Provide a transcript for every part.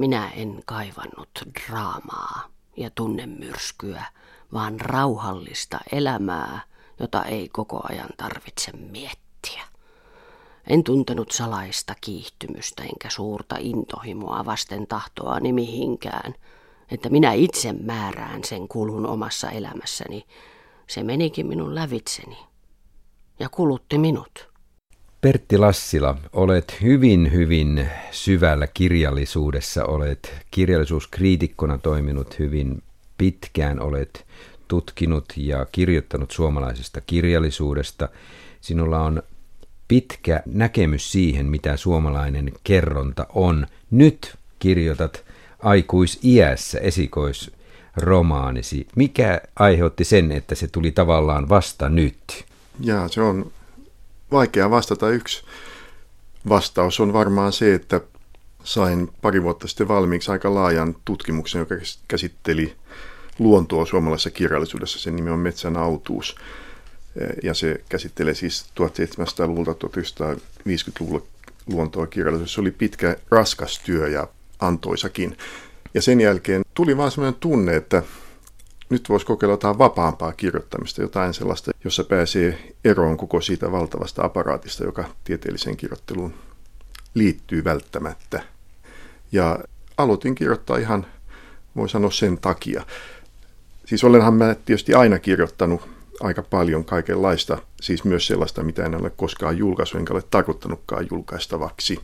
Minä en kaivannut draamaa ja tunnemyrskyä, vaan rauhallista elämää, jota ei koko ajan tarvitse miettiä. En tuntenut salaista kiihtymystä enkä suurta intohimoa vasten tahtoa mihinkään, että minä itse määrään sen kulun omassa elämässäni. Se menikin minun lävitseni ja kulutti minut. Pertti Lassila, olet hyvin, hyvin syvällä kirjallisuudessa, olet kirjallisuuskriitikkona toiminut hyvin pitkään, olet tutkinut ja kirjoittanut suomalaisesta kirjallisuudesta. Sinulla on pitkä näkemys siihen, mitä suomalainen kerronta on. Nyt kirjoitat aikuisiässä esikoisromaanisi. Mikä aiheutti sen, että se tuli tavallaan vasta nyt? Ja se on vaikea vastata. Yksi vastaus on varmaan se, että sain pari vuotta sitten valmiiksi aika laajan tutkimuksen, joka käsitteli luontoa suomalaisessa kirjallisuudessa. Sen nimi on Metsän autuus. Ja se käsittelee siis 1700-luvulta 1950-luvulla luontoa kirjallisuudessa. Se oli pitkä, raskas työ ja antoisakin. Ja sen jälkeen tuli vaan sellainen tunne, että nyt voisi kokeilla jotain vapaampaa kirjoittamista, jotain sellaista, jossa pääsee eroon koko siitä valtavasta aparaatista, joka tieteelliseen kirjoitteluun liittyy välttämättä. Ja aloitin kirjoittaa ihan, voi sanoa sen takia. Siis olenhan mä tietysti aina kirjoittanut aika paljon kaikenlaista, siis myös sellaista, mitä en ole koskaan julkaissut, enkä ole tarkoittanutkaan julkaistavaksi.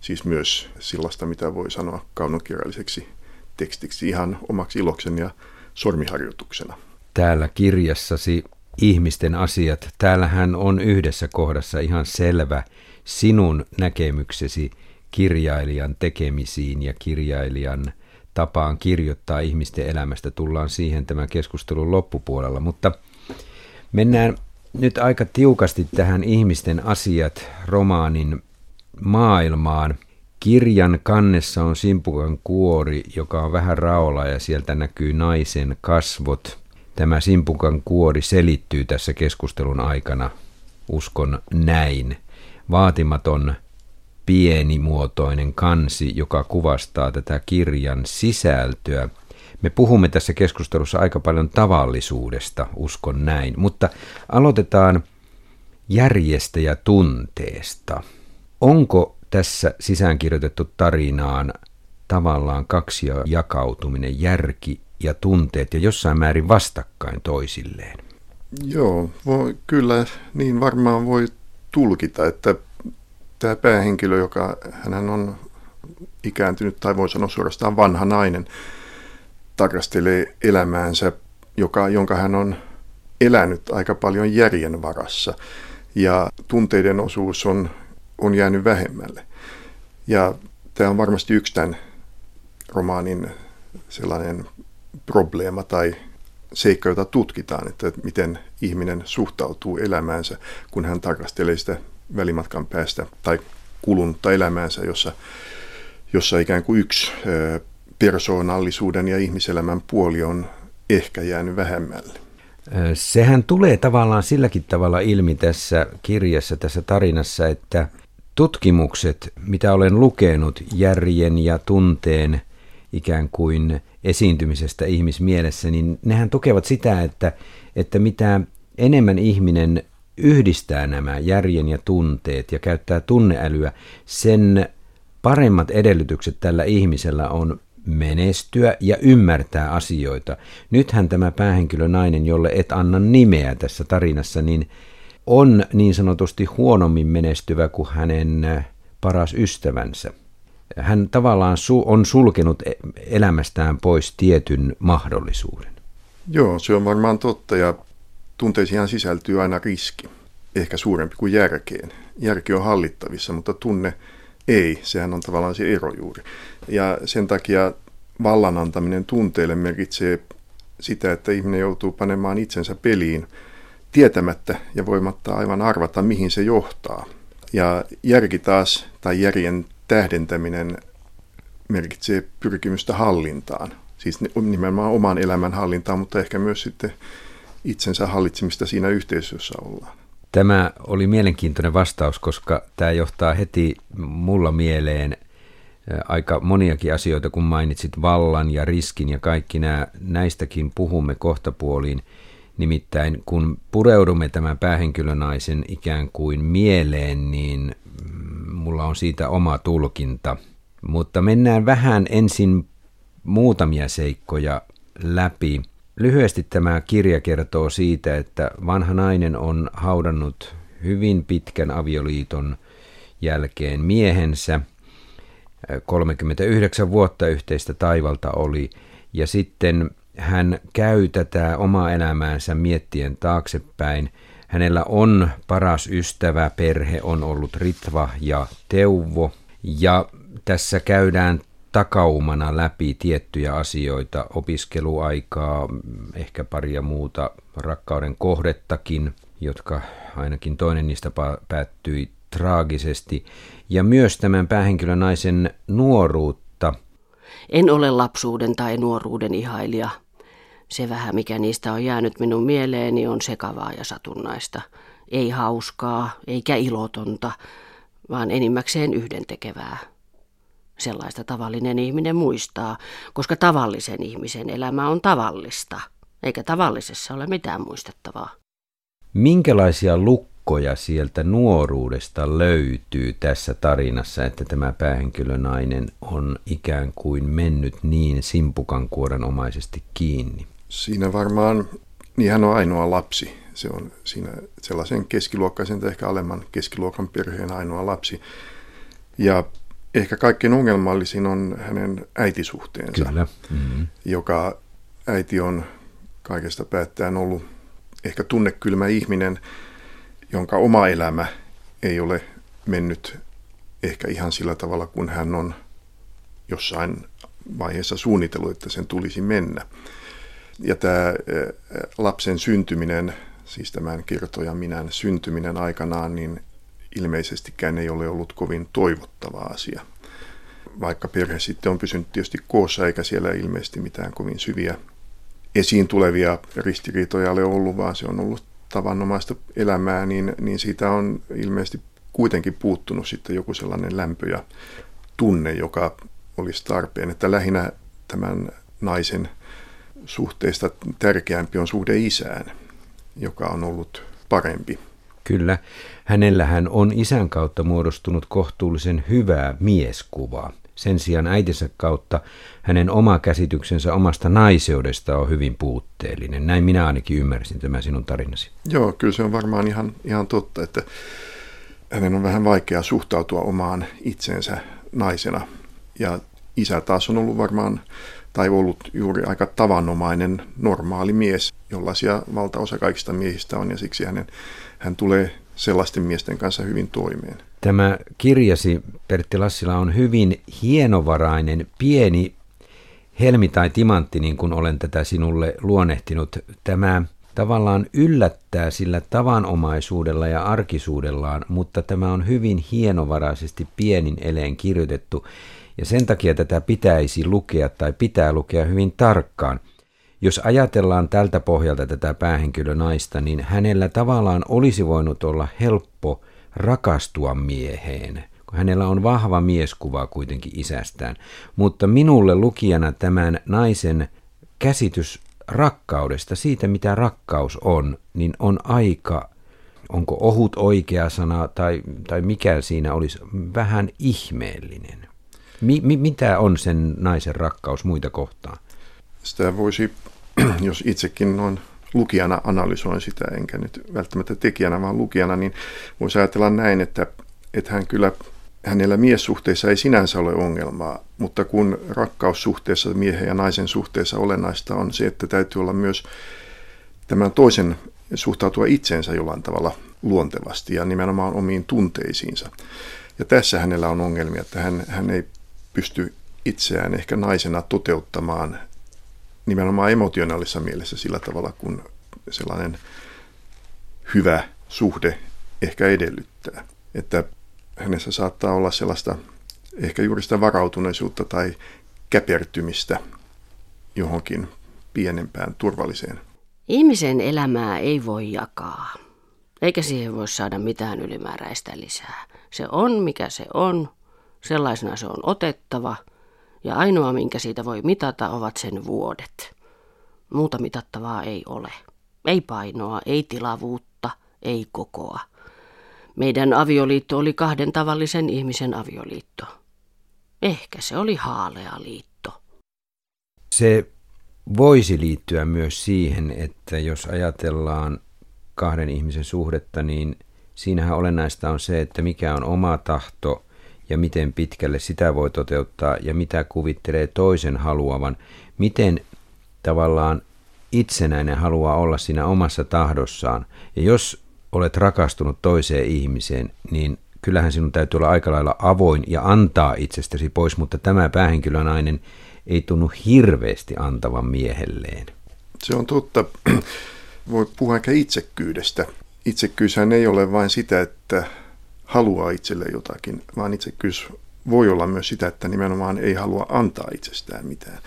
Siis myös sellaista, mitä voi sanoa kaunokirjalliseksi tekstiksi ihan omaksi ilokseni ja sormiharjoituksena. Täällä kirjassasi ihmisten asiat, täällähän on yhdessä kohdassa ihan selvä sinun näkemyksesi kirjailijan tekemisiin ja kirjailijan tapaan kirjoittaa ihmisten elämästä. Tullaan siihen tämän keskustelun loppupuolella, mutta mennään nyt aika tiukasti tähän ihmisten asiat romaanin maailmaan. Kirjan kannessa on simpukan kuori, joka on vähän raola ja sieltä näkyy naisen kasvot. Tämä simpukan kuori selittyy tässä keskustelun aikana, uskon näin. Vaatimaton pienimuotoinen kansi, joka kuvastaa tätä kirjan sisältöä. Me puhumme tässä keskustelussa aika paljon tavallisuudesta, uskon näin, mutta aloitetaan järjestäjätunteesta. Onko tässä sisäänkirjoitettu tarinaan tavallaan kaksi jakautuminen, järki ja tunteet ja jossain määrin vastakkain toisilleen? Joo, voi, kyllä niin varmaan voi tulkita, että tämä päähenkilö, joka hän on ikääntynyt tai voi sanoa suorastaan vanha nainen, tarkastelee elämäänsä, joka, jonka hän on elänyt aika paljon järjen varassa. Ja tunteiden osuus on on jäänyt vähemmälle. Ja tämä on varmasti yksi tämän romaanin sellainen probleema tai seikka, jota tutkitaan, että miten ihminen suhtautuu elämäänsä, kun hän tarkastelee sitä välimatkan päästä tai kulunutta elämäänsä, jossa, jossa ikään kuin yksi persoonallisuuden ja ihmiselämän puoli on ehkä jäänyt vähemmälle. Sehän tulee tavallaan silläkin tavalla ilmi tässä kirjassa, tässä tarinassa, että tutkimukset, mitä olen lukenut järjen ja tunteen ikään kuin esiintymisestä ihmismielessä, niin nehän tukevat sitä, että, että mitä enemmän ihminen yhdistää nämä järjen ja tunteet ja käyttää tunneälyä, sen paremmat edellytykset tällä ihmisellä on menestyä ja ymmärtää asioita. Nythän tämä päähenkilö nainen, jolle et anna nimeä tässä tarinassa, niin on niin sanotusti huonommin menestyvä kuin hänen äh, paras ystävänsä. Hän tavallaan su- on sulkenut e-, elämästään pois tietyn mahdollisuuden. Joo, se on varmaan totta ja tunteisiin sisältyy aina riski, ehkä suurempi kuin järkeen. Järki on hallittavissa, mutta tunne ei, sehän on tavallaan se ero juuri. Ja sen takia vallan antaminen tunteille merkitsee sitä, että ihminen joutuu panemaan itsensä peliin – tietämättä ja voimatta aivan arvata, mihin se johtaa. Ja järki taas, tai järjen tähdentäminen merkitsee pyrkimystä hallintaan. Siis nimenomaan oman elämän hallintaan, mutta ehkä myös sitten itsensä hallitsemista siinä yhteisössä ollaan. Tämä oli mielenkiintoinen vastaus, koska tämä johtaa heti mulla mieleen aika moniakin asioita, kun mainitsit vallan ja riskin ja kaikki nämä, näistäkin puhumme kohtapuoliin. Nimittäin kun pureudumme tämän päähenkilönaisen ikään kuin mieleen, niin mm, mulla on siitä oma tulkinta. Mutta mennään vähän ensin muutamia seikkoja läpi. Lyhyesti tämä kirja kertoo siitä, että vanha nainen on haudannut hyvin pitkän avioliiton jälkeen miehensä. 39 vuotta yhteistä taivalta oli ja sitten hän käy tätä omaa elämäänsä miettien taaksepäin. Hänellä on paras ystävä, perhe on ollut Ritva ja Teuvo ja tässä käydään takaumana läpi tiettyjä asioita, opiskeluaikaa, ehkä paria muuta rakkauden kohdettakin, jotka ainakin toinen niistä päättyi traagisesti, ja myös tämän päähenkilön naisen nuoruutta. En ole lapsuuden tai nuoruuden ihailija. Se vähän, mikä niistä on jäänyt minun mieleeni, on sekavaa ja satunnaista. Ei hauskaa, eikä ilotonta, vaan enimmäkseen yhdentekevää. Sellaista tavallinen ihminen muistaa, koska tavallisen ihmisen elämä on tavallista, eikä tavallisessa ole mitään muistettavaa. Minkälaisia lukkoja sieltä nuoruudesta löytyy tässä tarinassa, että tämä päähenkilönainen on ikään kuin mennyt niin simpukan kuorenomaisesti kiinni? Siinä varmaan, niin hän on ainoa lapsi. Se on siinä sellaisen keskiluokkaisen tai ehkä alemman keskiluokan perheen ainoa lapsi. Ja ehkä kaikkein ongelmallisin on hänen äitisuhteensa, Kyllä. Mm-hmm. joka äiti on kaikesta päättäen ollut ehkä tunnekylmä ihminen, jonka oma elämä ei ole mennyt ehkä ihan sillä tavalla, kun hän on jossain vaiheessa suunnitellut, että sen tulisi mennä. Ja tämä lapsen syntyminen, siis tämän kertojan minän syntyminen aikanaan, niin ilmeisestikään ei ole ollut kovin toivottava asia. Vaikka perhe sitten on pysynyt tietysti koossa, eikä siellä ilmeisesti mitään kovin syviä esiin tulevia ristiriitoja ole ollut, vaan se on ollut tavanomaista elämää, niin, niin siitä on ilmeisesti kuitenkin puuttunut sitten joku sellainen lämpö ja tunne, joka olisi tarpeen. Että lähinnä tämän naisen suhteesta tärkeämpi on suhde isään, joka on ollut parempi. Kyllä, hänellähän on isän kautta muodostunut kohtuullisen hyvää mieskuvaa. Sen sijaan äitinsä kautta hänen oma käsityksensä omasta naiseudesta on hyvin puutteellinen. Näin minä ainakin ymmärsin tämä sinun tarinasi. Joo, kyllä se on varmaan ihan, ihan totta, että hänen on vähän vaikea suhtautua omaan itsensä naisena. Ja isä taas on ollut varmaan, tai ollut juuri aika tavanomainen, normaali mies, jollaisia valtaosa kaikista miehistä on, ja siksi hänen, hän tulee sellaisten miesten kanssa hyvin toimeen. Tämä kirjasi, Pertti Lassila, on hyvin hienovarainen, pieni helmi tai timantti, niin kuin olen tätä sinulle luonnehtinut. Tämä tavallaan yllättää sillä tavanomaisuudella ja arkisuudellaan, mutta tämä on hyvin hienovaraisesti pienin eleen kirjoitettu, ja sen takia tätä pitäisi lukea tai pitää lukea hyvin tarkkaan. Jos ajatellaan tältä pohjalta tätä päähenkilönaista, niin hänellä tavallaan olisi voinut olla helppo – rakastua mieheen. Hänellä on vahva mieskuva kuitenkin isästään. Mutta minulle lukijana tämän naisen käsitys rakkaudesta, siitä mitä rakkaus on, niin on aika, onko ohut oikea sana tai, tai mikä siinä olisi, vähän ihmeellinen. Mi, mi, mitä on sen naisen rakkaus muita kohtaan? Sitä voisi, jos itsekin noin lukijana analysoin sitä, enkä nyt välttämättä tekijänä, vaan lukijana, niin voisi ajatella näin, että, että hän kyllä, hänellä miessuhteessa ei sinänsä ole ongelmaa, mutta kun rakkaussuhteessa, miehen ja naisen suhteessa olennaista on se, että täytyy olla myös tämän toisen suhtautua itseensä jollain tavalla luontevasti ja nimenomaan omiin tunteisiinsa. Ja tässä hänellä on ongelmia, että hän, hän ei pysty itseään ehkä naisena toteuttamaan nimenomaan emotionaalisessa mielessä sillä tavalla, kun sellainen hyvä suhde ehkä edellyttää. Että hänessä saattaa olla sellaista ehkä juuri sitä varautuneisuutta tai käpertymistä johonkin pienempään turvalliseen. Ihmisen elämää ei voi jakaa, eikä siihen voi saada mitään ylimääräistä lisää. Se on mikä se on, Sellaisena se on otettava, ja ainoa minkä siitä voi mitata ovat sen vuodet. Muuta mitattavaa ei ole. Ei painoa, ei tilavuutta, ei kokoa. Meidän avioliitto oli kahden tavallisen ihmisen avioliitto. Ehkä se oli haalea liitto. Se voisi liittyä myös siihen, että jos ajatellaan kahden ihmisen suhdetta, niin siinähän olennaista on se, että mikä on oma tahto ja miten pitkälle sitä voi toteuttaa ja mitä kuvittelee toisen haluavan, miten tavallaan itsenäinen haluaa olla siinä omassa tahdossaan. Ja jos olet rakastunut toiseen ihmiseen, niin kyllähän sinun täytyy olla aika lailla avoin ja antaa itsestäsi pois, mutta tämä päähenkilönainen ei tunnu hirveästi antavan miehelleen. Se on totta. Voi puhua ehkä itsekkyydestä. Itsekkyyshän ei ole vain sitä, että haluaa itselle jotakin, vaan itsekkyys voi olla myös sitä, että nimenomaan ei halua antaa itsestään mitään.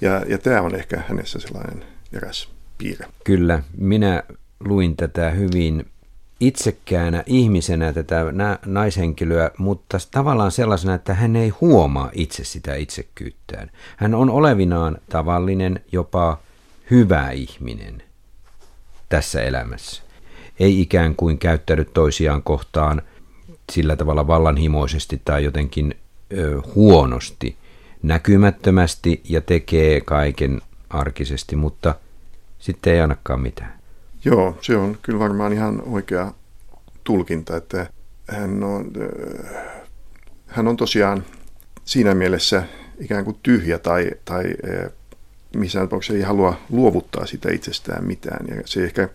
Ja, ja tämä on ehkä hänessä sellainen eräs piirre. Kyllä, minä luin tätä hyvin itsekkäänä ihmisenä tätä naishenkilöä, mutta tavallaan sellaisena, että hän ei huomaa itse sitä itsekkyyttään. Hän on olevinaan tavallinen, jopa hyvä ihminen tässä elämässä. Ei ikään kuin käyttäydy toisiaan kohtaan sillä tavalla vallanhimoisesti tai jotenkin ö, huonosti, näkymättömästi ja tekee kaiken arkisesti, mutta sitten ei annakaan mitään. Joo, se on kyllä varmaan ihan oikea tulkinta, että hän on, hän on tosiaan siinä mielessä ikään kuin tyhjä tai, tai missään tapauksessa ei halua luovuttaa sitä itsestään mitään. Ja se ehkä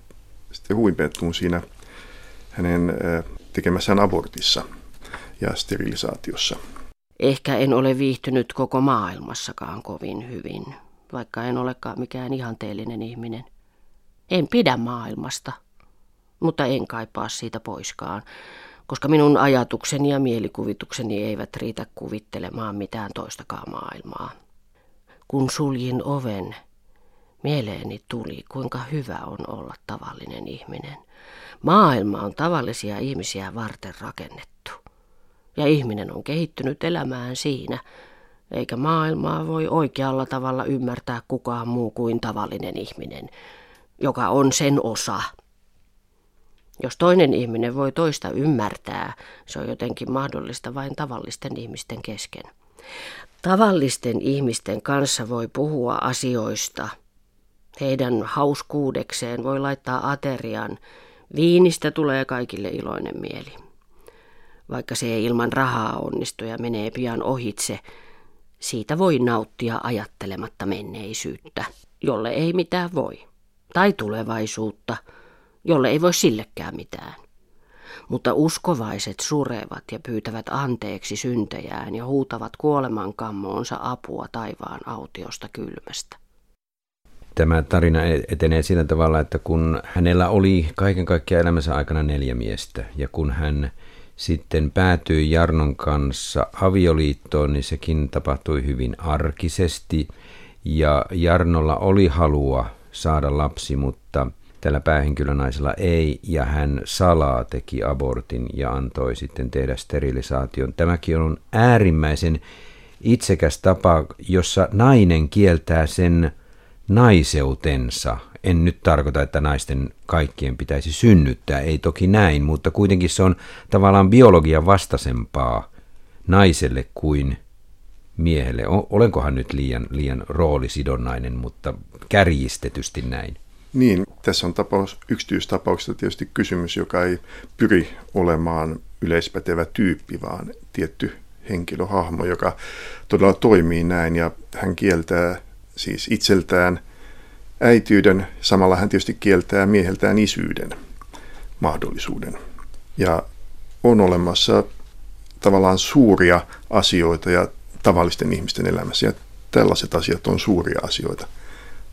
sitten huipettuu siinä hänen tekemässään abortissa ja sterilisaatiossa. Ehkä en ole viihtynyt koko maailmassakaan kovin hyvin, vaikka en olekaan mikään ihanteellinen ihminen. En pidä maailmasta, mutta en kaipaa siitä poiskaan, koska minun ajatukseni ja mielikuvitukseni eivät riitä kuvittelemaan mitään toistakaan maailmaa. Kun suljin oven, mieleeni tuli, kuinka hyvä on olla tavallinen ihminen. Maailma on tavallisia ihmisiä varten rakennettu. Ja ihminen on kehittynyt elämään siinä, eikä maailmaa voi oikealla tavalla ymmärtää kukaan muu kuin tavallinen ihminen, joka on sen osa. Jos toinen ihminen voi toista ymmärtää, se on jotenkin mahdollista vain tavallisten ihmisten kesken. Tavallisten ihmisten kanssa voi puhua asioista. Heidän hauskuudekseen voi laittaa aterian. Viinistä tulee kaikille iloinen mieli. Vaikka se ei ilman rahaa onnistu ja menee pian ohitse, siitä voi nauttia ajattelematta menneisyyttä, jolle ei mitään voi tai tulevaisuutta, jolle ei voi sillekään mitään. Mutta uskovaiset surevat ja pyytävät anteeksi syntejään ja huutavat kuoleman kammoonsa apua taivaan autiosta kylmästä. Tämä tarina e- etenee sillä tavalla, että kun hänellä oli kaiken kaikkiaan elämänsä aikana neljä miestä ja kun hän sitten päätyi Jarnon kanssa avioliittoon, niin sekin tapahtui hyvin arkisesti ja Jarnolla oli halua saada lapsi, mutta tällä päähenkilönaisella ei, ja hän salaa teki abortin ja antoi sitten tehdä sterilisaation. Tämäkin on äärimmäisen itsekäs tapa, jossa nainen kieltää sen naiseutensa. En nyt tarkoita, että naisten kaikkien pitäisi synnyttää, ei toki näin, mutta kuitenkin se on tavallaan biologian vastaisempaa naiselle kuin miehelle. Olenkohan nyt liian, liian roolisidonnainen, mutta kärjistetysti näin. Niin, tässä on tapaus, yksityistapauksesta tietysti kysymys, joka ei pyri olemaan yleispätevä tyyppi, vaan tietty henkilöhahmo, joka todella toimii näin ja hän kieltää siis itseltään äityyden, samalla hän tietysti kieltää mieheltään isyyden mahdollisuuden. Ja on olemassa tavallaan suuria asioita ja tavallisten ihmisten elämässä. Ja tällaiset asiat on suuria asioita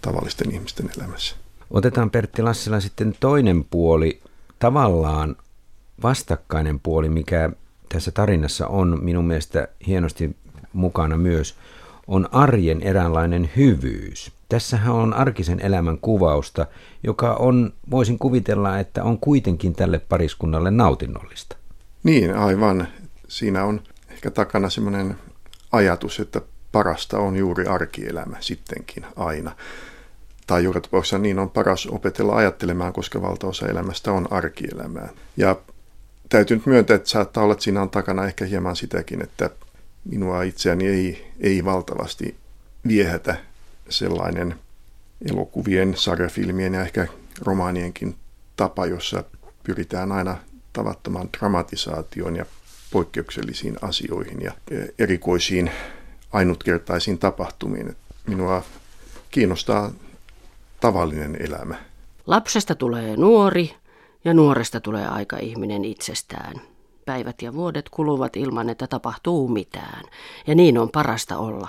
tavallisten ihmisten elämässä. Otetaan Pertti Lassila sitten toinen puoli, tavallaan vastakkainen puoli, mikä tässä tarinassa on minun mielestä hienosti mukana myös, on arjen eräänlainen hyvyys. Tässähän on arkisen elämän kuvausta, joka on, voisin kuvitella, että on kuitenkin tälle pariskunnalle nautinnollista. Niin, aivan. Siinä on ehkä takana semmoinen ajatus, että parasta on juuri arkielämä sittenkin aina. Tai joka tapauksessa niin on paras opetella ajattelemaan, koska valtaosa elämästä on arkielämää. Ja täytyy nyt myöntää, että saattaa olla, että siinä on takana ehkä hieman sitäkin, että minua itseäni ei, ei valtavasti viehätä sellainen elokuvien, sarjafilmien ja ehkä romaanienkin tapa, jossa pyritään aina tavattoman dramatisaation ja poikkeuksellisiin asioihin ja erikoisiin ainutkertaisiin tapahtumiin. Minua kiinnostaa tavallinen elämä. Lapsesta tulee nuori ja nuoresta tulee aika ihminen itsestään. Päivät ja vuodet kuluvat ilman, että tapahtuu mitään. Ja niin on parasta olla.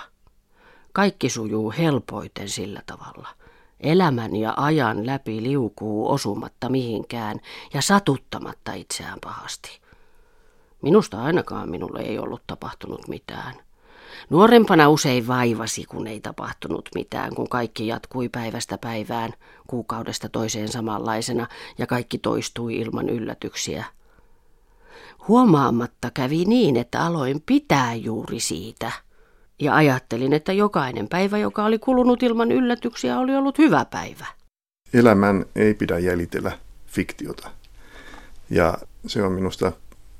Kaikki sujuu helpoiten sillä tavalla. Elämän ja ajan läpi liukuu osumatta mihinkään ja satuttamatta itseään pahasti. Minusta ainakaan minulle ei ollut tapahtunut mitään. Nuorempana usein vaivasi, kun ei tapahtunut mitään, kun kaikki jatkui päivästä päivään, kuukaudesta toiseen samanlaisena ja kaikki toistui ilman yllätyksiä. Huomaamatta kävi niin, että aloin pitää juuri siitä. Ja ajattelin, että jokainen päivä, joka oli kulunut ilman yllätyksiä, oli ollut hyvä päivä. Elämän ei pidä jäljitellä fiktiota. Ja se on minusta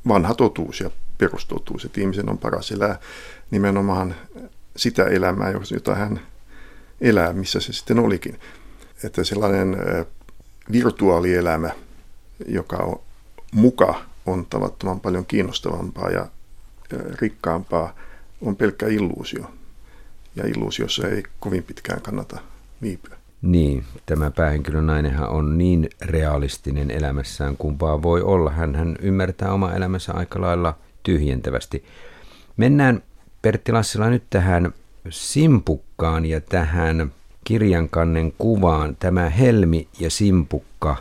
vanha totuus ja perustotuus, että ihmisen on paras elää nimenomaan sitä elämää, jota hän elää, missä se sitten olikin. Että sellainen virtuaalielämä, joka on muka on tavattoman paljon kiinnostavampaa ja rikkaampaa, on pelkkä illuusio. Ja illuusiossa ei kovin pitkään kannata viipyä. Niin, tämä päähenkilön nainenhan on niin realistinen elämässään kuin vaan voi olla. Hän, ymmärtää oma elämänsä aika lailla tyhjentävästi. Mennään Pertti Lassila nyt tähän simpukkaan ja tähän kirjankannen kuvaan. Tämä helmi ja simpukka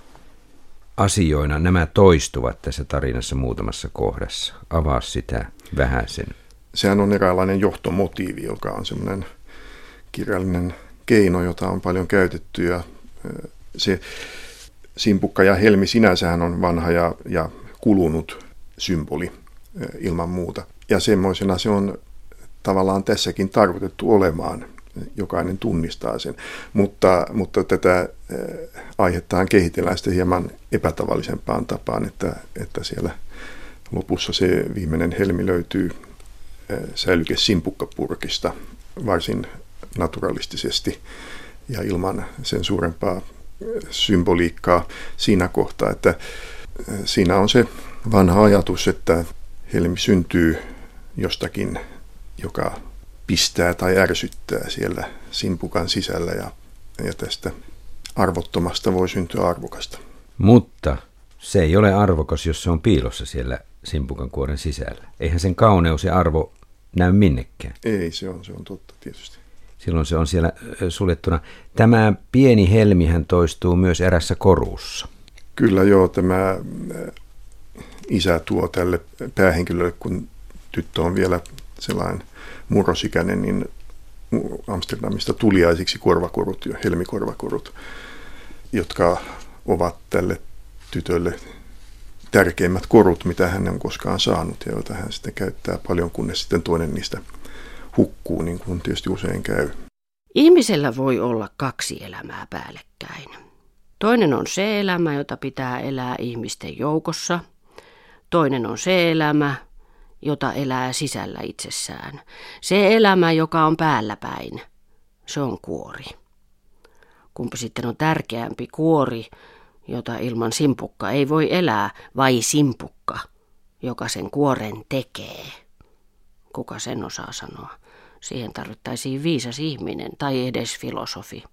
asioina, nämä toistuvat tässä tarinassa muutamassa kohdassa. Avaa sitä vähän sen. Sehän on eräänlainen johtomotiivi, joka on semmoinen kirjallinen keino, jota on paljon käytetty ja se simpukka ja helmi sinänsähän on vanha ja, ja kulunut symboli ilman muuta. Ja semmoisena se on tavallaan tässäkin tarkoitettu olemaan. Jokainen tunnistaa sen. Mutta, mutta tätä aihettaan kehitellään sitten hieman epätavallisempaan tapaan, että, että siellä lopussa se viimeinen helmi löytyy säilyke simpukkapurkista varsin naturalistisesti ja ilman sen suurempaa symboliikkaa siinä kohtaa, että siinä on se vanha ajatus, että helmi syntyy jostakin, joka pistää tai ärsyttää siellä simpukan sisällä ja, ja tästä arvottomasta voi syntyä arvokasta. Mutta se ei ole arvokas, jos se on piilossa siellä simpukan kuoren sisällä. Eihän sen kauneus ja arvo näy minnekään. Ei, se on, se on totta tietysti. Silloin se on siellä suljettuna. Tämä pieni helmihän toistuu myös erässä korussa. Kyllä joo, tämä isä tuo tälle päähenkilölle, kun tyttö on vielä sellainen murrosikäinen, niin Amsterdamista tuliaisiksi korvakorut, helmikorvakorut, jotka ovat tälle tytölle tärkeimmät korut, mitä hän on koskaan saanut ja joita hän sitten käyttää paljon, kunnes sitten toinen niistä hukkuu, niin kuin tietysti usein käy. Ihmisellä voi olla kaksi elämää päällekkäin. Toinen on se elämä, jota pitää elää ihmisten joukossa. Toinen on se elämä, jota elää sisällä itsessään. Se elämä, joka on päälläpäin, se on kuori. Kumpi sitten on tärkeämpi kuori, jota ilman simpukka ei voi elää, vai simpukka, joka sen kuoren tekee? Kuka sen osaa sanoa? Siihen tarvittaisiin viisas ihminen tai edes filosofi.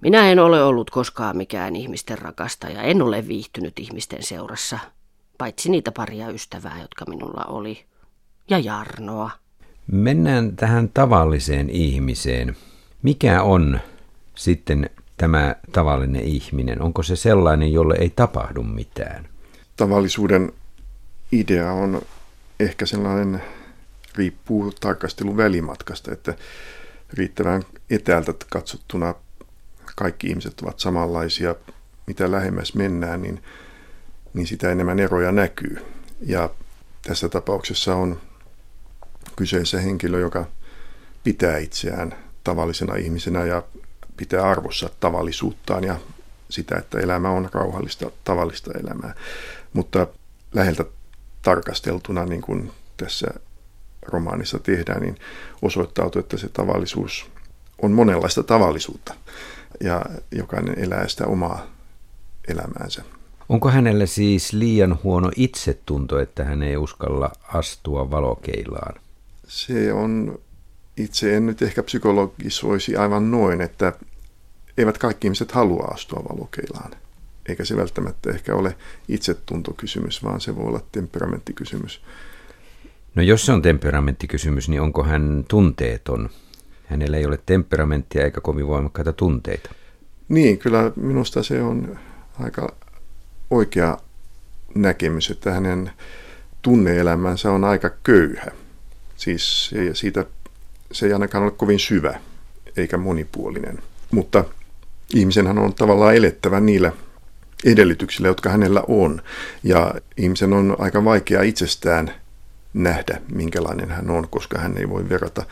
Minä en ole ollut koskaan mikään ihmisten rakastaja, en ole viihtynyt ihmisten seurassa, paitsi niitä paria ystävää, jotka minulla oli, ja Jarnoa. Mennään tähän tavalliseen ihmiseen. Mikä on sitten tämä tavallinen ihminen? Onko se sellainen, jolle ei tapahdu mitään? Tavallisuuden idea on ehkä sellainen, riippuu tarkastelun välimatkasta, että riittävän etäältä katsottuna kaikki ihmiset ovat samanlaisia. Mitä lähemmäs mennään, niin, niin sitä enemmän eroja näkyy. Ja tässä tapauksessa on kyseessä henkilö, joka pitää itseään tavallisena ihmisenä ja pitää arvossa tavallisuuttaan ja sitä, että elämä on rauhallista, tavallista elämää. Mutta läheltä tarkasteltuna, niin kuin tässä romaanissa tehdään, niin osoittautuu, että se tavallisuus on monenlaista tavallisuutta ja jokainen elää sitä omaa elämäänsä. Onko hänelle siis liian huono itsetunto, että hän ei uskalla astua valokeilaan? Se on, itse en nyt ehkä psykologisoisi aivan noin, että eivät kaikki ihmiset halua astua valokeilaan. Eikä se välttämättä ehkä ole itsetuntokysymys, vaan se voi olla temperamenttikysymys. No jos se on temperamenttikysymys, niin onko hän tunteeton? Hänellä ei ole temperamenttia eikä kovin voimakkaita tunteita. Niin, kyllä minusta se on aika oikea näkemys, että hänen tunneelämänsä on aika köyhä. Siis siitä, se ei ainakaan ole kovin syvä eikä monipuolinen. Mutta ihmisenhän on tavallaan elettävä niillä edellytyksillä, jotka hänellä on. Ja ihmisen on aika vaikea itsestään nähdä, minkälainen hän on, koska hän ei voi verrata.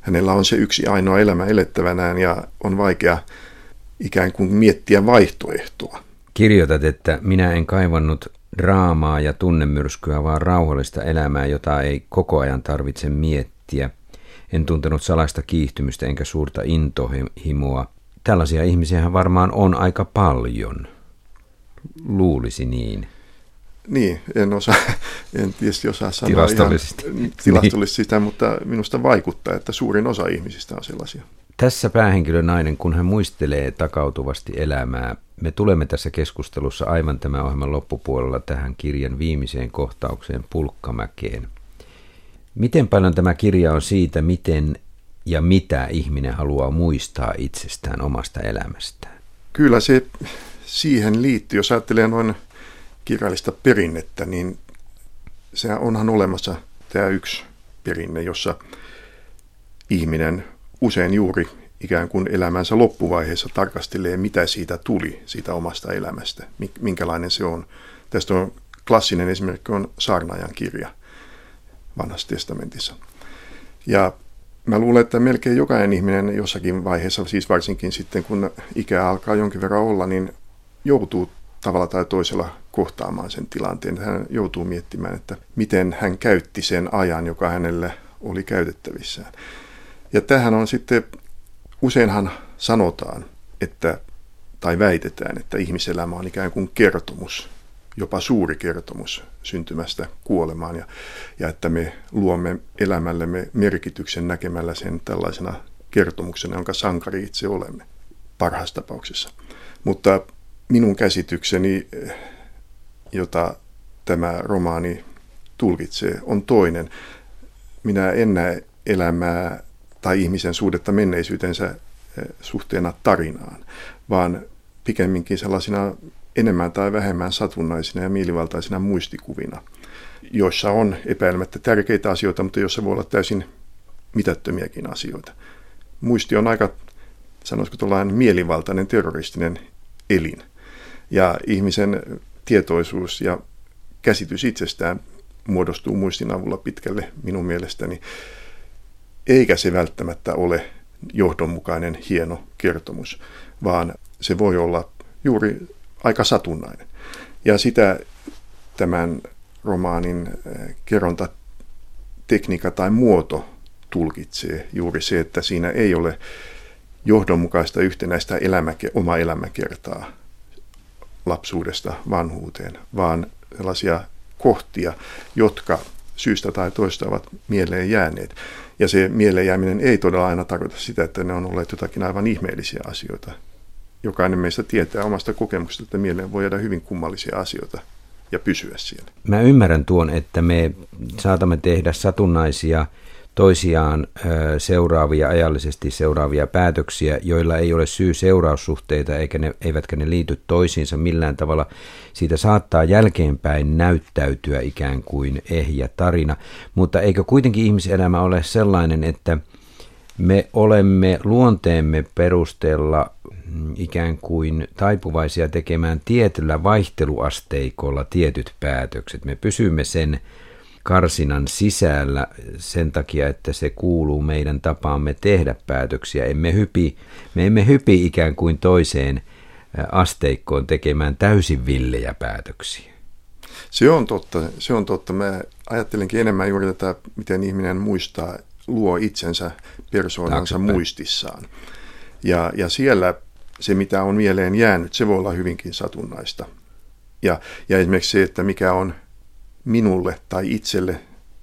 Hänellä on se yksi ainoa elämä elettävänään ja on vaikea ikään kuin miettiä vaihtoehtoa. Kirjoitat, että minä en kaivannut draamaa ja tunnemyrskyä, vaan rauhallista elämää, jota ei koko ajan tarvitse miettiä. En tuntenut salaista kiihtymystä enkä suurta intohimoa. Tällaisia ihmisiä varmaan on aika paljon. Luulisi niin. Niin, en, osaa, en tietysti osaa sanoa tilastollisesti, ihan tilastollisesti niin. sitä, mutta minusta vaikuttaa, että suurin osa ihmisistä on sellaisia. Tässä päähenkilö nainen, kun hän muistelee takautuvasti elämää, me tulemme tässä keskustelussa aivan tämän ohjelman loppupuolella tähän kirjan viimeiseen kohtaukseen Pulkkamäkeen. Miten paljon tämä kirja on siitä, miten ja mitä ihminen haluaa muistaa itsestään omasta elämästään? Kyllä se siihen liittyy. Jos ajattelee noin kirjallista perinnettä, niin se onhan olemassa tämä yksi perinne, jossa ihminen usein juuri ikään kuin elämänsä loppuvaiheessa tarkastelee, mitä siitä tuli, siitä omasta elämästä, minkälainen se on. Tästä on klassinen esimerkki on Saarnajan kirja vanhassa testamentissa. Ja mä luulen, että melkein jokainen ihminen jossakin vaiheessa, siis varsinkin sitten kun ikä alkaa jonkin verran olla, niin joutuu tavalla tai toisella kohtaamaan sen tilanteen. Hän joutuu miettimään, että miten hän käytti sen ajan, joka hänelle oli käytettävissään. Ja tähän on sitten, useinhan sanotaan, että, tai väitetään, että ihmiselämä on ikään kuin kertomus, jopa suuri kertomus syntymästä kuolemaan, ja, ja että me luomme elämällemme merkityksen näkemällä sen tällaisena kertomuksena, jonka sankari itse olemme parhaassa tapauksessa. Mutta minun käsitykseni, jota tämä romaani tulkitsee, on toinen. Minä en näe elämää tai ihmisen suhdetta menneisyytensä eh, suhteena tarinaan, vaan pikemminkin sellaisina enemmän tai vähemmän satunnaisina ja mielivaltaisina muistikuvina, joissa on epäilemättä tärkeitä asioita, mutta joissa voi olla täysin mitättömiäkin asioita. Muisti on aika, sanoisiko tuollainen mielivaltainen terroristinen elin. Ja ihmisen tietoisuus ja käsitys itsestään muodostuu muistin avulla pitkälle minun mielestäni eikä se välttämättä ole johdonmukainen hieno kertomus, vaan se voi olla juuri aika satunnainen. Ja sitä tämän romaanin eh, kerronta tekniikka tai muoto tulkitsee juuri se, että siinä ei ole johdonmukaista yhtenäistä elämäke- oma elämäkertaa lapsuudesta vanhuuteen, vaan sellaisia kohtia, jotka syystä tai toista ovat mieleen jääneet. Ja se mieleen jääminen ei todella aina tarkoita sitä, että ne on olleet jotakin aivan ihmeellisiä asioita. Jokainen meistä tietää omasta kokemuksesta, että mieleen voi jäädä hyvin kummallisia asioita ja pysyä siellä. Mä ymmärrän tuon, että me saatamme tehdä satunnaisia toisiaan seuraavia, ajallisesti seuraavia päätöksiä, joilla ei ole syy-seuraussuhteita eikä ne, eivätkä ne liity toisiinsa millään tavalla. Siitä saattaa jälkeenpäin näyttäytyä ikään kuin ehjä tarina, mutta eikö kuitenkin ihmiselämä ole sellainen, että me olemme luonteemme perusteella mm, ikään kuin taipuvaisia tekemään tietyllä vaihteluasteikolla tietyt päätökset. Me pysymme sen karsinan sisällä sen takia, että se kuuluu meidän tapaamme tehdä päätöksiä. Emme hypi, me emme hypi ikään kuin toiseen asteikkoon tekemään täysin villejä päätöksiä. Se on totta. Se on totta. Mä ajattelenkin enemmän juuri tätä, miten ihminen muistaa, luo itsensä persoonansa Taaksepäin. muistissaan. Ja, ja siellä se, mitä on mieleen jäänyt, se voi olla hyvinkin satunnaista. Ja, ja esimerkiksi se, että mikä on minulle tai itselle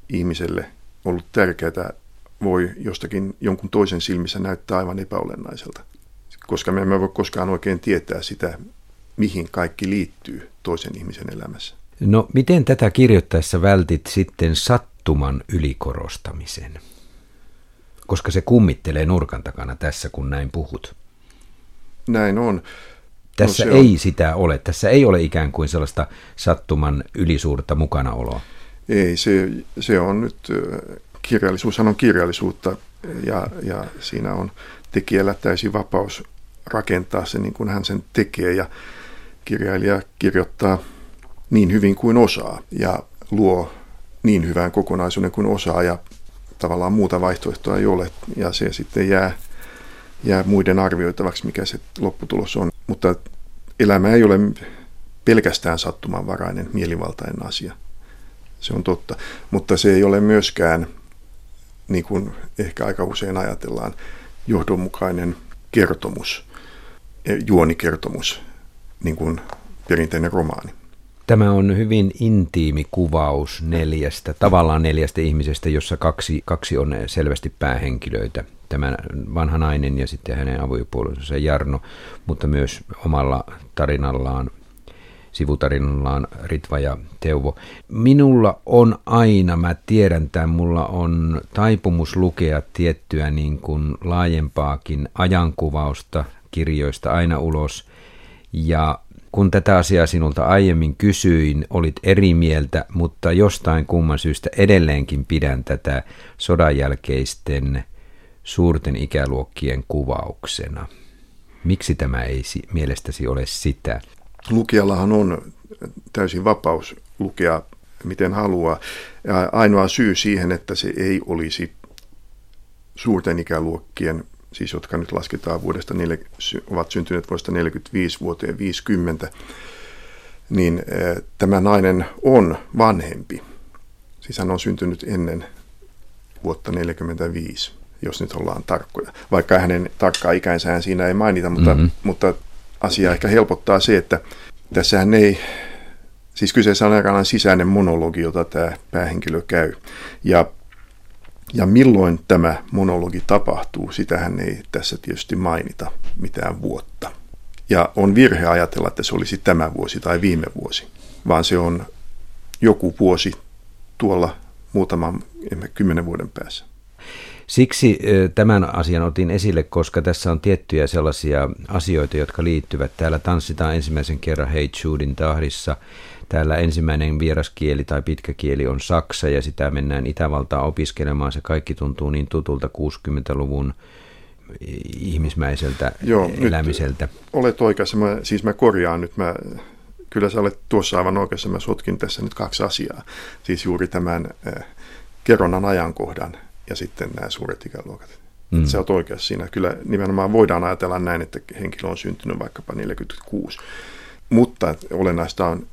ihmiselle ollut tärkeää, voi jostakin jonkun toisen silmissä näyttää aivan epäolennaiselta. Koska me emme voi koskaan oikein tietää sitä, mihin kaikki liittyy toisen ihmisen elämässä. No miten tätä kirjoittaessa vältit sitten sattuman ylikorostamisen? Koska se kummittelee nurkan takana tässä, kun näin puhut. Näin on. Tässä no, ei on... sitä ole. Tässä ei ole ikään kuin sellaista sattuman ylisuurta mukanaoloa. Ei, se, se on nyt, kirjallisuus on kirjallisuutta ja, ja siinä on tekijällä täysin vapaus rakentaa se niin kuin hän sen tekee ja kirjailija kirjoittaa niin hyvin kuin osaa ja luo niin hyvän kokonaisuuden kuin osaa ja tavallaan muuta vaihtoehtoa ei ole ja se sitten jää, jää muiden arvioitavaksi, mikä se lopputulos on. Mutta elämä ei ole pelkästään sattumanvarainen, mielivaltainen asia. Se on totta. Mutta se ei ole myöskään, niin kuin ehkä aika usein ajatellaan, johdonmukainen kertomus, juonikertomus, niin kuin perinteinen romaani. Tämä on hyvin intiimi kuvaus neljästä, tavallaan neljästä ihmisestä, jossa kaksi, kaksi on selvästi päähenkilöitä. Tämä vanha nainen ja sitten hänen avopuolisonsa Jarno, mutta myös omalla tarinallaan, sivutarinallaan Ritva ja Teuvo. Minulla on aina, mä tiedän tämän, mulla on taipumus lukea tiettyä niin kuin laajempaakin ajankuvausta kirjoista aina ulos. Ja kun tätä asiaa sinulta aiemmin kysyin, olit eri mieltä, mutta jostain kumman syystä edelleenkin pidän tätä sodan jälkeisten suurten ikäluokkien kuvauksena. Miksi tämä ei mielestäsi ole sitä? Lukijallahan on täysin vapaus lukea miten haluaa. Ja ainoa syy siihen, että se ei olisi suurten ikäluokkien siis jotka nyt lasketaan vuodesta, ovat syntyneet vuodesta 45 vuoteen 50, niin tämä nainen on vanhempi. Siis hän on syntynyt ennen vuotta 45, jos nyt ollaan tarkkoja. Vaikka hänen tarkkaa ikänsään siinä ei mainita, mutta, mm-hmm. mutta asia ehkä helpottaa se, että tässähän ei, siis kyseessä on aikanaan sisäinen monologi, jota tämä päähenkilö käy. Ja ja milloin tämä monologi tapahtuu, sitähän ei tässä tietysti mainita mitään vuotta. Ja on virhe ajatella, että se olisi tämä vuosi tai viime vuosi, vaan se on joku vuosi tuolla muutaman kymmenen vuoden päässä. Siksi tämän asian otin esille, koska tässä on tiettyjä sellaisia asioita, jotka liittyvät. Täällä tanssitaan ensimmäisen kerran Hey Judin tahdissa Täällä ensimmäinen vieraskieli tai pitkä kieli on saksa ja sitä mennään Itävaltaan opiskelemaan. Se kaikki tuntuu niin tutulta 60-luvun ihmismäiseltä Joo, elämiseltä. olet oikeassa. Mä, siis mä korjaan nyt. Mä, kyllä sä olet tuossa aivan oikeassa. Mä sotkin tässä nyt kaksi asiaa. Siis juuri tämän äh, kerronnan ajankohdan ja sitten nämä suuret ikäluokat. Mm. Sä oot oikeassa siinä. Kyllä nimenomaan voidaan ajatella näin, että henkilö on syntynyt vaikkapa 46. Mutta olennaista on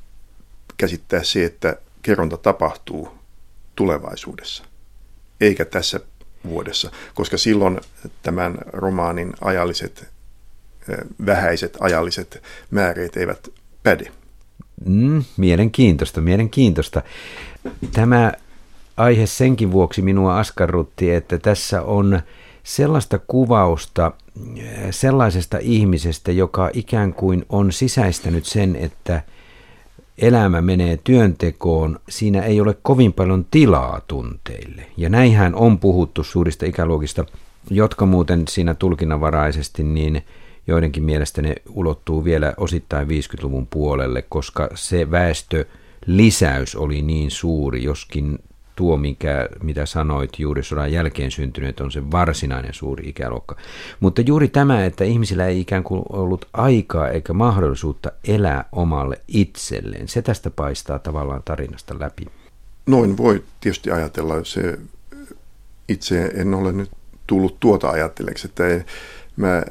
käsittää se, että kerronta tapahtuu tulevaisuudessa, eikä tässä vuodessa, koska silloin tämän romaanin ajalliset, vähäiset ajalliset määreet eivät päde. Mm, mielenkiintoista, mielenkiintoista. Tämä aihe senkin vuoksi minua askarrutti, että tässä on sellaista kuvausta sellaisesta ihmisestä, joka ikään kuin on sisäistänyt sen, että – elämä menee työntekoon, siinä ei ole kovin paljon tilaa tunteille. Ja näinhän on puhuttu suurista ikäluokista, jotka muuten siinä tulkinnanvaraisesti niin joidenkin mielestä ne ulottuu vielä osittain 50-luvun puolelle, koska se väestö lisäys oli niin suuri, joskin tuo, mikä, mitä sanoit, juuri sodan jälkeen syntyneet, on se varsinainen suuri ikäluokka. Mutta juuri tämä, että ihmisillä ei ikään kuin ollut aikaa eikä mahdollisuutta elää omalle itselleen, se tästä paistaa tavallaan tarinasta läpi. noin voi tietysti ajatella. Se, itse en ole nyt tullut tuota ajatteleeksi, että ei, mä,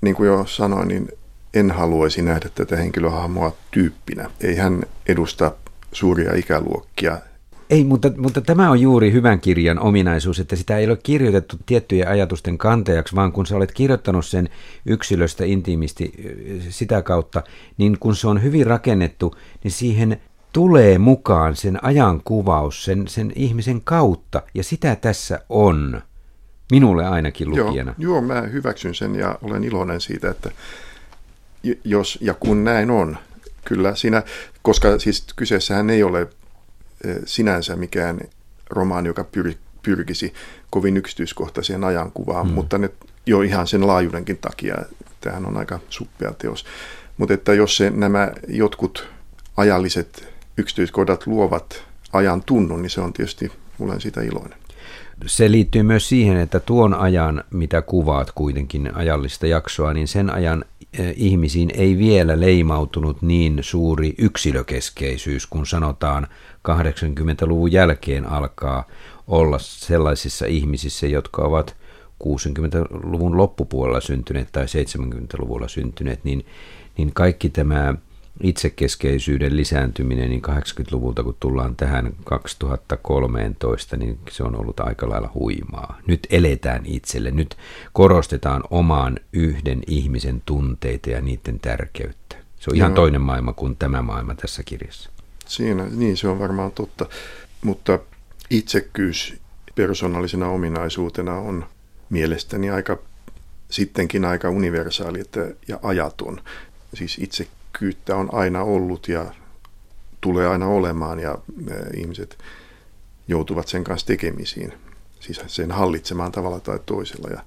niin kuin jo sanoin, niin en haluaisi nähdä tätä henkilöhahmoa tyyppinä. Ei hän edusta suuria ikäluokkia. Ei, mutta, mutta tämä on juuri hyvän kirjan ominaisuus, että sitä ei ole kirjoitettu tiettyjen ajatusten kantajaksi, vaan kun sä olet kirjoittanut sen yksilöstä intiimisti sitä kautta, niin kun se on hyvin rakennettu, niin siihen tulee mukaan sen ajan kuvaus sen, sen ihmisen kautta, ja sitä tässä on. Minulle ainakin lukijana. Joo, joo, mä hyväksyn sen ja olen iloinen siitä, että jos ja kun näin on, kyllä siinä, koska siis kyseessähän ei ole sinänsä mikään romaani, joka pyr, pyrkisi kovin yksityiskohtaiseen ajankuvaan, mm. mutta ne jo ihan sen laajuudenkin takia, tämähän on aika suppea teos. Mutta että jos se, nämä jotkut ajalliset yksityiskohdat luovat ajan tunnun, niin se on tietysti, olen siitä iloinen se liittyy myös siihen, että tuon ajan, mitä kuvaat kuitenkin ajallista jaksoa, niin sen ajan eh, ihmisiin ei vielä leimautunut niin suuri yksilökeskeisyys, kun sanotaan 80-luvun jälkeen alkaa olla sellaisissa ihmisissä, jotka ovat 60-luvun loppupuolella syntyneet tai 70-luvulla syntyneet, niin, niin kaikki tämä itsekeskeisyyden lisääntyminen niin 80-luvulta, kun tullaan tähän 2013, niin se on ollut aika lailla huimaa. Nyt eletään itselle, nyt korostetaan oman yhden ihmisen tunteita ja niiden tärkeyttä. Se on ihan Joo. toinen maailma kuin tämä maailma tässä kirjassa. Siinä, niin se on varmaan totta. Mutta itsekkyys persoonallisena ominaisuutena on mielestäni aika sittenkin aika universaali että, ja ajaton. Siis itse kyyttä on aina ollut ja tulee aina olemaan ja ihmiset joutuvat sen kanssa tekemisiin, siis sen hallitsemaan tavalla tai toisella. Ja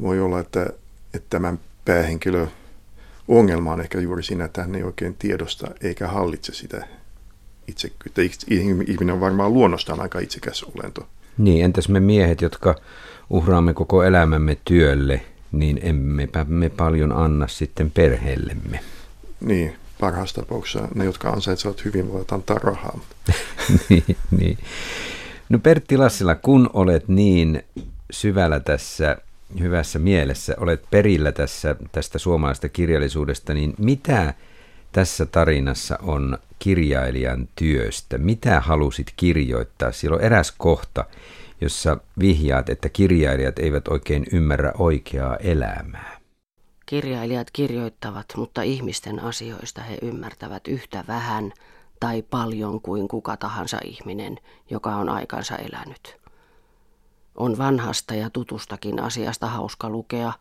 voi olla, että, että tämän päähenkilö ongelma on ehkä juuri siinä, että hän ei oikein tiedosta eikä hallitse sitä itsekyyttä. Ihminen on varmaan luonnostaan aika itsekäs olento. Niin, entäs me miehet, jotka uhraamme koko elämämme työlle, niin emmepä me paljon anna sitten perheellemme. Niin, parhaassa tapauksessa ne, jotka ansaitsevat hyvin, voivat antaa rahaa. niin, niin. No Pertti Lassila, kun olet niin syvällä tässä hyvässä mielessä, olet perillä tässä, tästä suomalaisesta kirjallisuudesta, niin mitä tässä tarinassa on kirjailijan työstä? Mitä halusit kirjoittaa? Siellä on eräs kohta, jossa vihjaat, että kirjailijat eivät oikein ymmärrä oikeaa elämää. Kirjailijat kirjoittavat, mutta ihmisten asioista he ymmärtävät yhtä vähän tai paljon kuin kuka tahansa ihminen, joka on aikansa elänyt. On vanhasta ja tutustakin asiasta hauska lukea,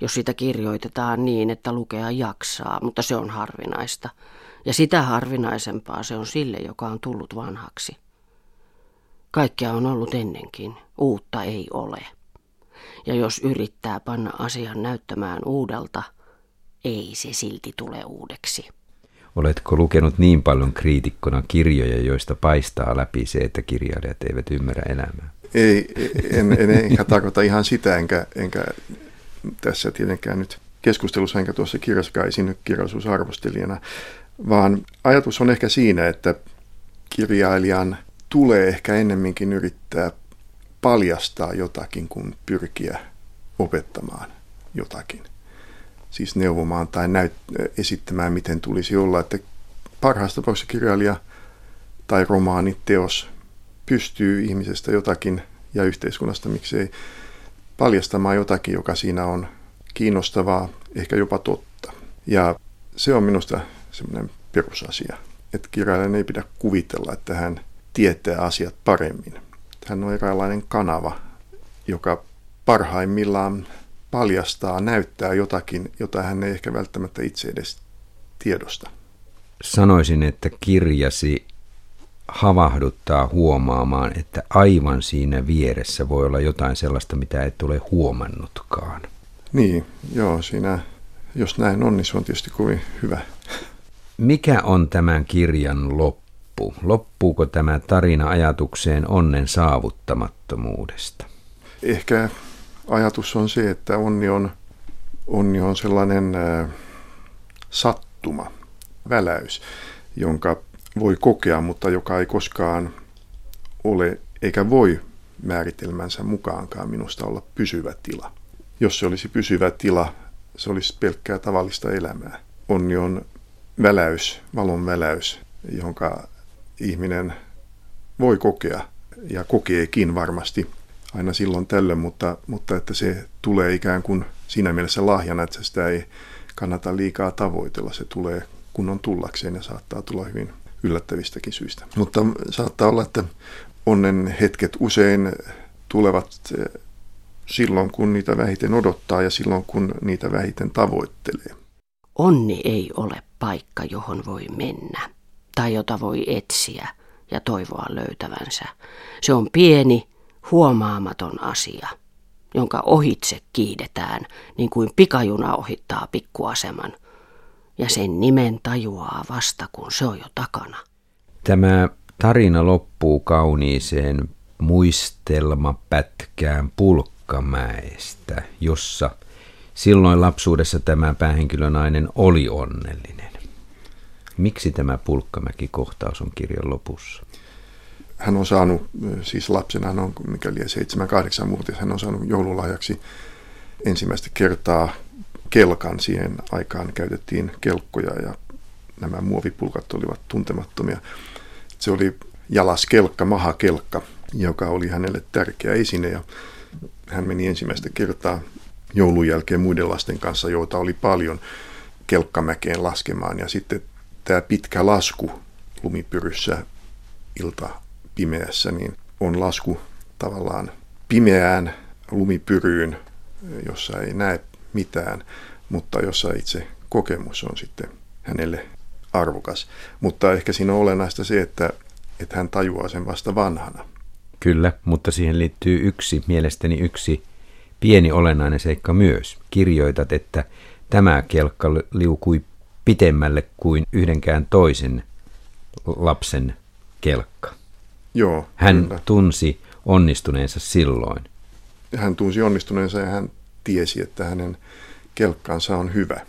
jos sitä kirjoitetaan niin, että lukea jaksaa, mutta se on harvinaista. Ja sitä harvinaisempaa se on sille, joka on tullut vanhaksi. Kaikkea on ollut ennenkin, uutta ei ole. Ja jos yrittää panna asian näyttämään uudelta, ei se silti tule uudeksi. Oletko lukenut niin paljon kriitikkona kirjoja, joista paistaa läpi se, että kirjailijat eivät ymmärrä elämää? Ei, en, en ehkä tarkoita ihan sitä, enkä, enkä tässä tietenkään nyt keskustelussa, enkä tuossa kirjassa esiinny kirjallisuusarvostelijana, vaan ajatus on ehkä siinä, että kirjailijan tulee ehkä ennemminkin yrittää paljastaa jotakin kuin pyrkiä opettamaan jotakin. Siis neuvomaan tai näyt- esittämään, miten tulisi olla. Että parhaassa tapauksessa kirjailija tai romaaniteos pystyy ihmisestä jotakin ja yhteiskunnasta miksei paljastamaan jotakin, joka siinä on kiinnostavaa, ehkä jopa totta. Ja se on minusta semmoinen perusasia, että kirjailijan ei pidä kuvitella, että hän tietää asiat paremmin hän on eräänlainen kanava, joka parhaimmillaan paljastaa, näyttää jotakin, jota hän ei ehkä välttämättä itse edes tiedosta. Sanoisin, että kirjasi havahduttaa huomaamaan, että aivan siinä vieressä voi olla jotain sellaista, mitä et ole huomannutkaan. Niin, joo, siinä, jos näin on, niin se on tietysti kovin hyvä. Mikä on tämän kirjan loppu? Loppu? Loppuuko tämä tarina ajatukseen onnen saavuttamattomuudesta? Ehkä ajatus on se, että onni on, onni on sellainen äh, sattuma, väläys, jonka voi kokea, mutta joka ei koskaan ole eikä voi määritelmänsä mukaankaan minusta olla pysyvä tila. Jos se olisi pysyvä tila, se olisi pelkkää tavallista elämää. Onni on väläys, valon väläys, jonka ihminen voi kokea ja kokeekin varmasti aina silloin tällöin, mutta, mutta että se tulee ikään kuin siinä mielessä lahjana, että sitä ei kannata liikaa tavoitella. Se tulee kun on tullakseen ja saattaa tulla hyvin yllättävistäkin syistä. Mutta saattaa olla, että onnen hetket usein tulevat eh, silloin, kun niitä vähiten odottaa ja silloin, kun niitä vähiten tavoittelee. Onni ei ole paikka, johon voi mennä tai jota voi etsiä ja toivoa löytävänsä. Se on pieni, huomaamaton asia, jonka ohitse kiidetään, niin kuin pikajuna ohittaa pikkuaseman, ja sen nimen tajuaa vasta, kun se on jo takana. Tämä tarina loppuu kauniiseen muistelmapätkään Pulkkamäestä, jossa silloin lapsuudessa tämä päähenkilönainen oli onnellinen. Miksi tämä Pulkkamäki-kohtaus on kirjan lopussa? Hän on saanut, siis lapsena hän on mikäli 7-8-vuotias, hän on saanut joululahjaksi ensimmäistä kertaa kelkan. Siihen aikaan käytettiin kelkkoja ja nämä muovipulkat olivat tuntemattomia. Se oli jalaskelkka, mahakelkka, joka oli hänelle tärkeä esine ja hän meni ensimmäistä kertaa joulun jälkeen muiden lasten kanssa, joita oli paljon, kelkkamäkeen laskemaan. Ja sitten tämä pitkä lasku lumipyryssä ilta pimeässä, niin on lasku tavallaan pimeään lumipyryyn, jossa ei näe mitään, mutta jossa itse kokemus on sitten hänelle arvokas. Mutta ehkä siinä on olennaista se, että, että hän tajuaa sen vasta vanhana. Kyllä, mutta siihen liittyy yksi, mielestäni yksi pieni olennainen seikka myös. Kirjoitat, että tämä kelkka liukui pitemmälle kuin yhdenkään toisen lapsen kelkka. Joo, Hän kyllä. tunsi onnistuneensa silloin. Hän tunsi onnistuneensa ja hän tiesi, että hänen kelkkansa on hyvä.